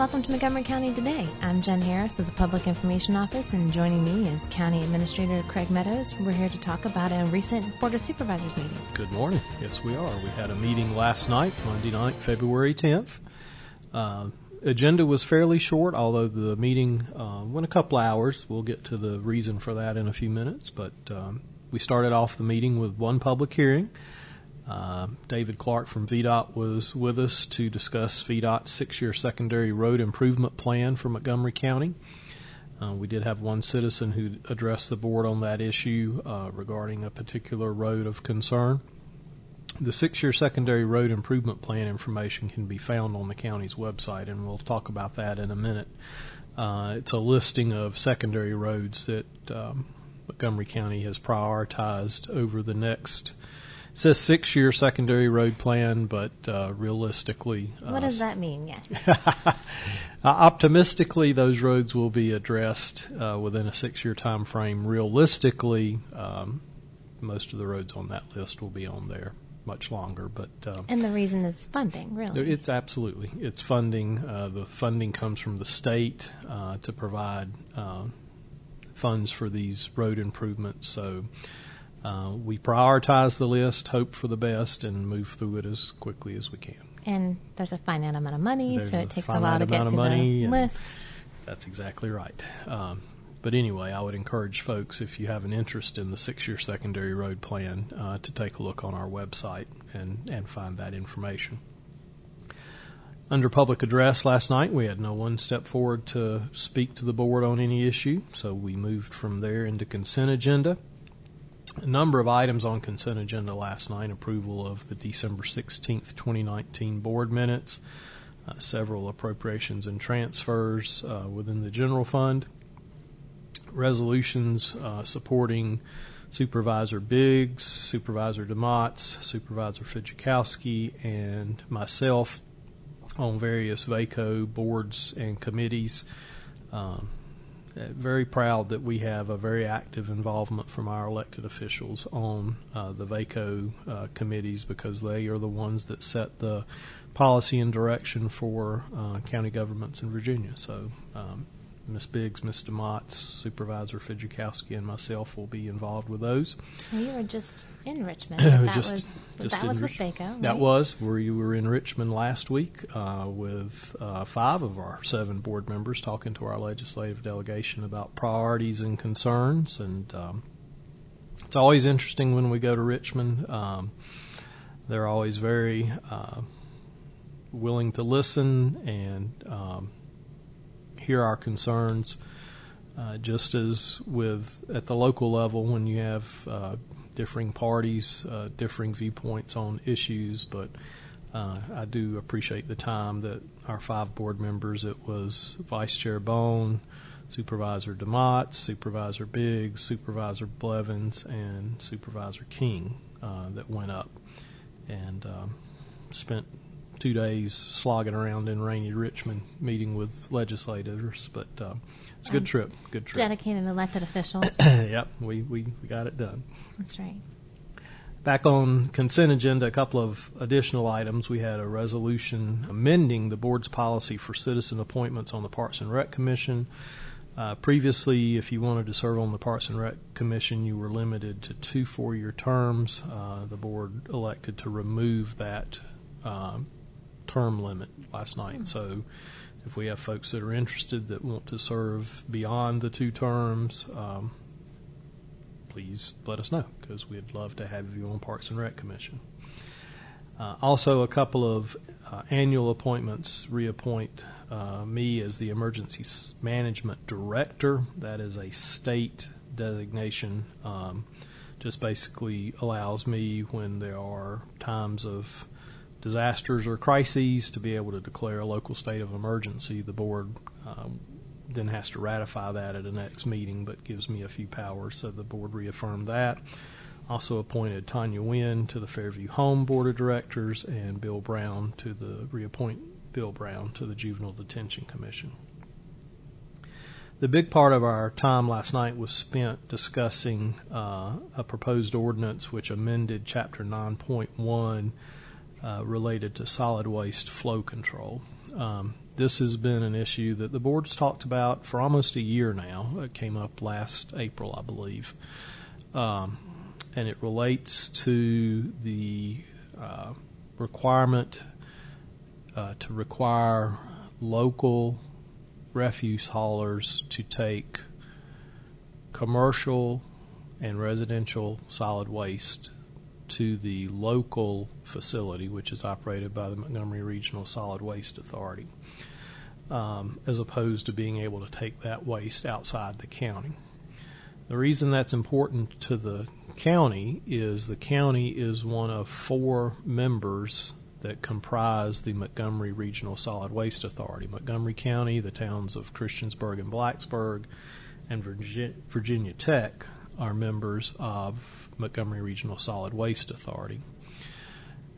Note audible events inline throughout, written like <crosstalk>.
Welcome to Montgomery County Today. I'm Jen Harris of the Public Information Office, and joining me is County Administrator Craig Meadows. We're here to talk about a recent Board of Supervisors meeting. Good morning. Yes, we are. We had a meeting last night, Monday night, February 10th. Uh, agenda was fairly short, although the meeting uh, went a couple hours. We'll get to the reason for that in a few minutes, but um, we started off the meeting with one public hearing. Uh, David Clark from VDOT was with us to discuss VDOT's six-year secondary road improvement plan for Montgomery County. Uh, we did have one citizen who addressed the board on that issue uh, regarding a particular road of concern. The six-year secondary road improvement plan information can be found on the county's website, and we'll talk about that in a minute. Uh, it's a listing of secondary roads that um, Montgomery County has prioritized over the next it says six year secondary road plan, but uh, realistically. Uh, what does that mean? Yes. <laughs> uh, optimistically, those roads will be addressed uh, within a six year time frame. Realistically, um, most of the roads on that list will be on there much longer. But um, and the reason is funding, really. It's absolutely it's funding. Uh, the funding comes from the state uh, to provide funds for these road improvements. So uh, we prioritize the list, hope for the best, and move through it as quickly as we can. And there's a finite amount of money, there's so it takes a while to get through the list. That's exactly right. Um, but anyway, I would encourage folks, if you have an interest in the six-year secondary road plan, uh, to take a look on our website and, and find that information. Under public address last night, we had no one step forward to speak to the board on any issue, so we moved from there into consent agenda a number of items on consent agenda last night approval of the December 16th, 2019 board minutes, uh, several appropriations and transfers uh, within the general fund, resolutions uh, supporting Supervisor Biggs, Supervisor DeMotts, Supervisor Fijalkowski, and myself on various VACO boards and committees. Um, very proud that we have a very active involvement from our elected officials on uh, the VACO uh, committees because they are the ones that set the policy and direction for uh, county governments in Virginia. So um, Ms. Biggs, Ms. DeMotts, Supervisor Fijalkowski, and myself will be involved with those. You were just in Richmond. <coughs> that just, was just that was with VACO. Right? That was where you were in Richmond last week uh, with uh, five of our seven board members talking to our legislative delegation about priorities and concerns. And um, it's always interesting when we go to Richmond. Um, they're always very uh, willing to listen and um, hear our concerns. Uh, just as with at the local level, when you have uh, differing parties, uh, differing viewpoints on issues, but uh, I do appreciate the time that our five board members. It was Vice Chair Bohn, Supervisor DeMott, Supervisor Biggs, Supervisor Blevins, and Supervisor King uh, that went up and um, spent two days slogging around in rainy Richmond, meeting with legislators. But uh, it's a good um, trip. Good trip. Dedicated elected officials. <clears throat> yep, we, we, we got it done. That's right. Back on consent agenda, a couple of additional items. We had a resolution amending the board's policy for citizen appointments on the Parks and Rec Commission. Uh, previously, if you wanted to serve on the Parks and Rec Commission, you were limited to two four-year terms. Uh, the board elected to remove that uh, term limit last night. So if we have folks that are interested that want to serve beyond the two terms, um, please let us know because we'd love to have you on Parks and Rec Commission. Uh, also, a couple of uh, annual appointments reappoint uh, me as the Emergency Management Director. That is a state designation. Um, just basically allows me when there are times of disasters or crises to be able to declare a local state of emergency. The board um, then has to ratify that at a next meeting, but gives me a few powers. So the board reaffirmed that. Also appointed Tanya Wynn to the Fairview Home Board of Directors and Bill Brown to the reappoint Bill Brown to the Juvenile Detention Commission. The big part of our time last night was spent discussing uh, a proposed ordinance which amended Chapter 9.1 uh, related to solid waste flow control. Um, this has been an issue that the board's talked about for almost a year now. It came up last April, I believe. Um, and it relates to the uh, requirement uh, to require local refuse haulers to take commercial and residential solid waste to the local facility, which is operated by the Montgomery Regional Solid Waste Authority, um, as opposed to being able to take that waste outside the county. The reason that's important to the county is the county is one of four members that comprise the Montgomery Regional Solid Waste Authority. Montgomery County, the towns of Christiansburg and Blacksburg, and Virginia Tech are members of Montgomery Regional Solid Waste Authority.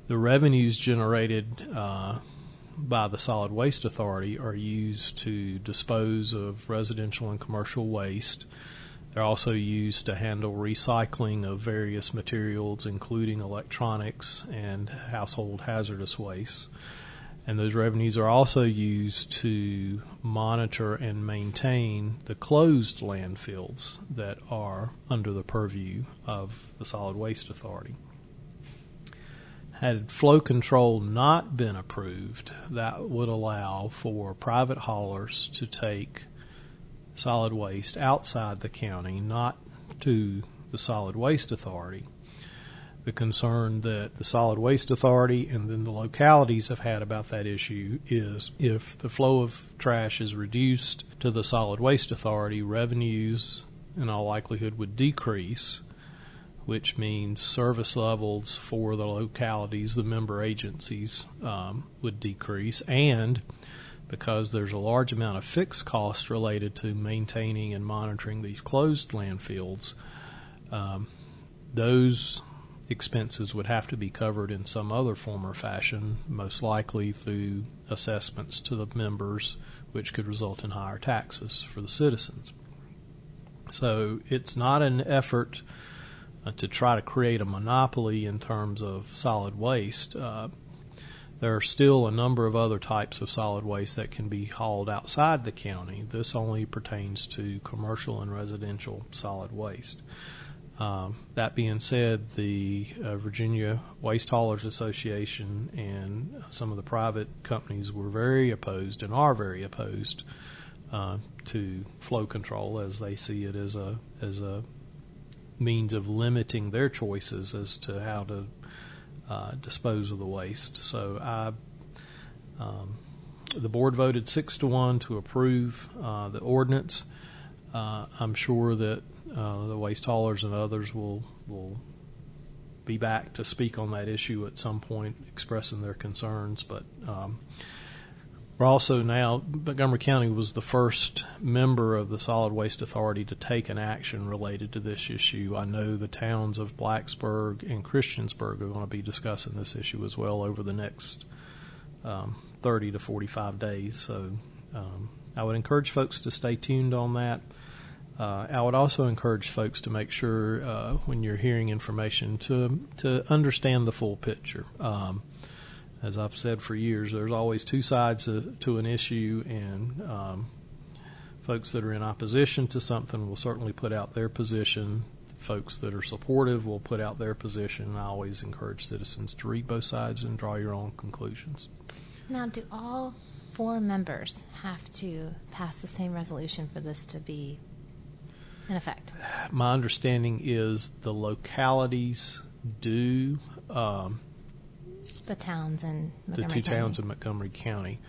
The revenues generated uh, by the Solid Waste Authority are used to dispose of residential and commercial waste. They're also used to handle recycling of various materials, including electronics and household hazardous waste. And those revenues are also used to monitor and maintain the closed landfills that are under the purview of the Solid Waste Authority. Had flow control not been approved, that would allow for private haulers to take solid waste outside the county, not to the Solid Waste Authority, the concern that the Solid Waste Authority and then the localities have had about that issue is if the flow of trash is reduced to the Solid Waste Authority, revenues in all likelihood would decrease, which means service levels for the localities, the member agencies, um, would decrease, and because there's a large amount of fixed costs related to maintaining and monitoring these closed landfills, um, those expenses would have to be covered in some other form or fashion, most likely through assessments to the members, which could result in higher taxes for the citizens. So it's not an effort uh, to try to create a monopoly in terms of solid waste. Uh, there are still a number of other types of solid waste that can be hauled outside the county. This only pertains to commercial and residential solid waste. Um, that being said, the uh, Virginia Waste Haulers Association and some of the private companies were very opposed and are very opposed uh, to flow control as they see it as a as a means of limiting their choices as to how to uh, dispose of the waste. So I. Um, the board voted six to one to approve uh, the ordinance. Uh, I'm sure that uh, the waste haulers and others will will be back to speak on that issue at some point, expressing their concerns. But um, we're also now Montgomery County was the first member of the Solid Waste Authority to take an action related to this issue. I know the towns of Blacksburg and Christiansburg are going to be discussing this issue as well over the next um, 30 to 45 days. So um, I would encourage folks to stay tuned on that. Uh, I would also encourage folks to make sure uh, when you're hearing information to to understand the full picture. Um, as I've said for years, there's always two sides to, to an issue, and um, folks that are in opposition to something will certainly put out their position. Folks that are supportive will put out their position. I always encourage citizens to read both sides and draw your own conclusions. Now, do all four members have to pass the same resolution for this to be in effect? My understanding is the localities do. Um, the towns in Montgomery the two County. towns in Montgomery County.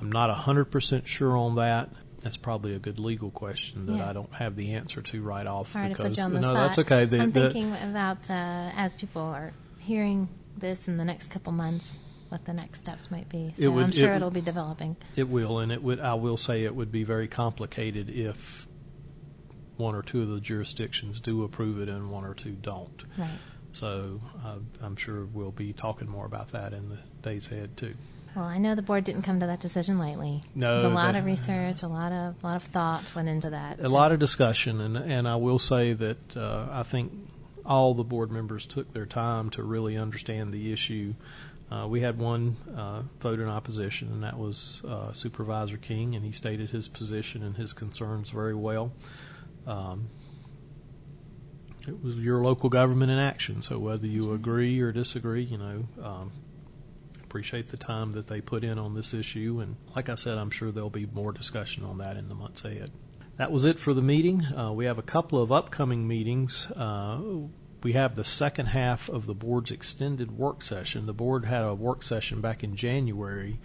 I'm not 100% sure on that. That's probably a good legal question that yeah. I don't have the answer to right off. Sorry because, to put you on the no, spot. that's okay. The, I'm the, thinking about uh, as people are hearing this in the next couple months, what the next steps might be. So would, I'm sure it, will be developing. It will, and it would. I will say it would be very complicated if one or two of the jurisdictions do approve it and one or two don't. Right. So uh, I'm sure we'll be talking more about that in the days ahead too. Well, I know the board didn't come to that decision lightly. No, There's a lot of research, a lot of a lot of thought went into that. A so. lot of discussion, and and I will say that uh, I think all the board members took their time to really understand the issue. Uh, we had one uh, vote in opposition, and that was uh, Supervisor King, and he stated his position and his concerns very well. Um, it was your local government in action, so whether you agree or disagree, you know, um, appreciate the time that they put in on this issue. And like I said, I'm sure there'll be more discussion on that in the months ahead. That was it for the meeting. Uh, we have a couple of upcoming meetings. Uh, we have the second half of the board's extended work session. The board had a work session back in January.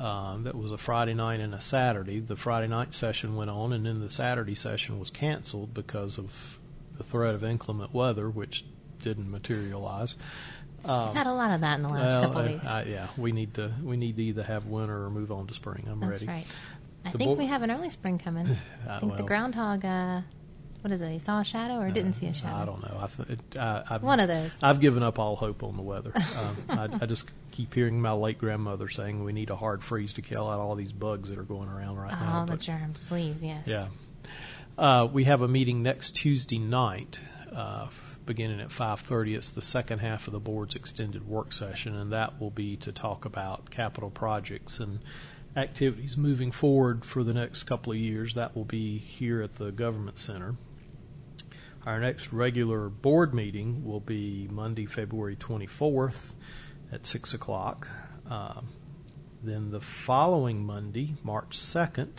Uh, that was a Friday night and a Saturday. The Friday night session went on, and then the Saturday session was canceled because of the threat of inclement weather, which didn't materialize. Um, had a lot of that in the last well, couple of weeks. Uh, yeah, we need to we need to either have winter or move on to spring. I'm That's ready. right. I The think bo- we have an early spring coming. <sighs> I think the well. groundhog. Uh, what is it? He saw a shadow or didn't see a shadow? I don't know. I th- it, I, I've, One of those. I've given up all hope on the weather. Um, I, I just keep hearing my late grandmother saying we need a hard freeze to kill out all these bugs that are going around right now. All the but- germs, please. Yes. Yeah. Uh, we have a meeting next Tuesday night, uh, beginning at 5:30. It's the second half of the board's extended work session, and that will be to talk about capital projects and activities moving forward for the next couple of years. That will be here at the government center. Our next regular board meeting will be Monday, February 24th at 6 o'clock. Um, then the following Monday, March 2nd,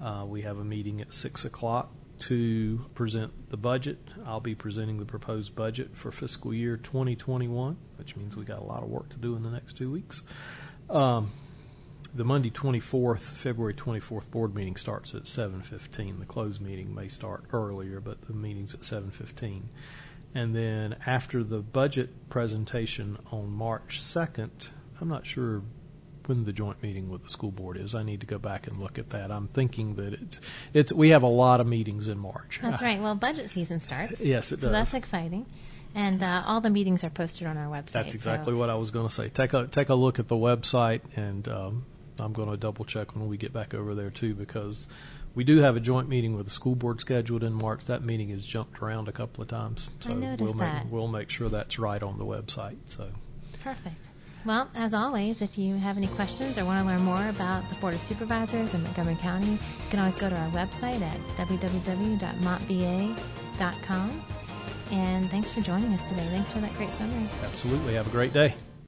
uh, we have a meeting at 6 o'clock to present the budget. I'll be presenting the proposed budget for fiscal year 2021, which means we got a lot of work to do in the next two weeks. Um, the Monday 24th, February 24th board meeting starts at 7:15. The closed meeting may start earlier, but the meeting's at 7:15. And then after the budget presentation on March 2nd, I'm not sure when the joint meeting with the school board is. I need to go back and look at that. I'm thinking that it's it's we have a lot of meetings in March. That's right. Well, budget season starts. Yes, it does. so does. that's exciting. And uh, all the meetings are posted on our website. That's exactly so- what I was going to say. Take a take a look at the website, and um, I'm going to double check when we get back over there too, because we do have a joint meeting with the school board scheduled in March. That meeting has jumped around a couple of times, so we'll make we'll make sure that's right on the website. So Perfect. Well, as always, if you have any questions or want to learn more about the Board of Supervisors in Montgomery County, you can always go to our website at www.montva.com. And thanks for joining us today. Thanks for that great summary. absolutely, have a great day.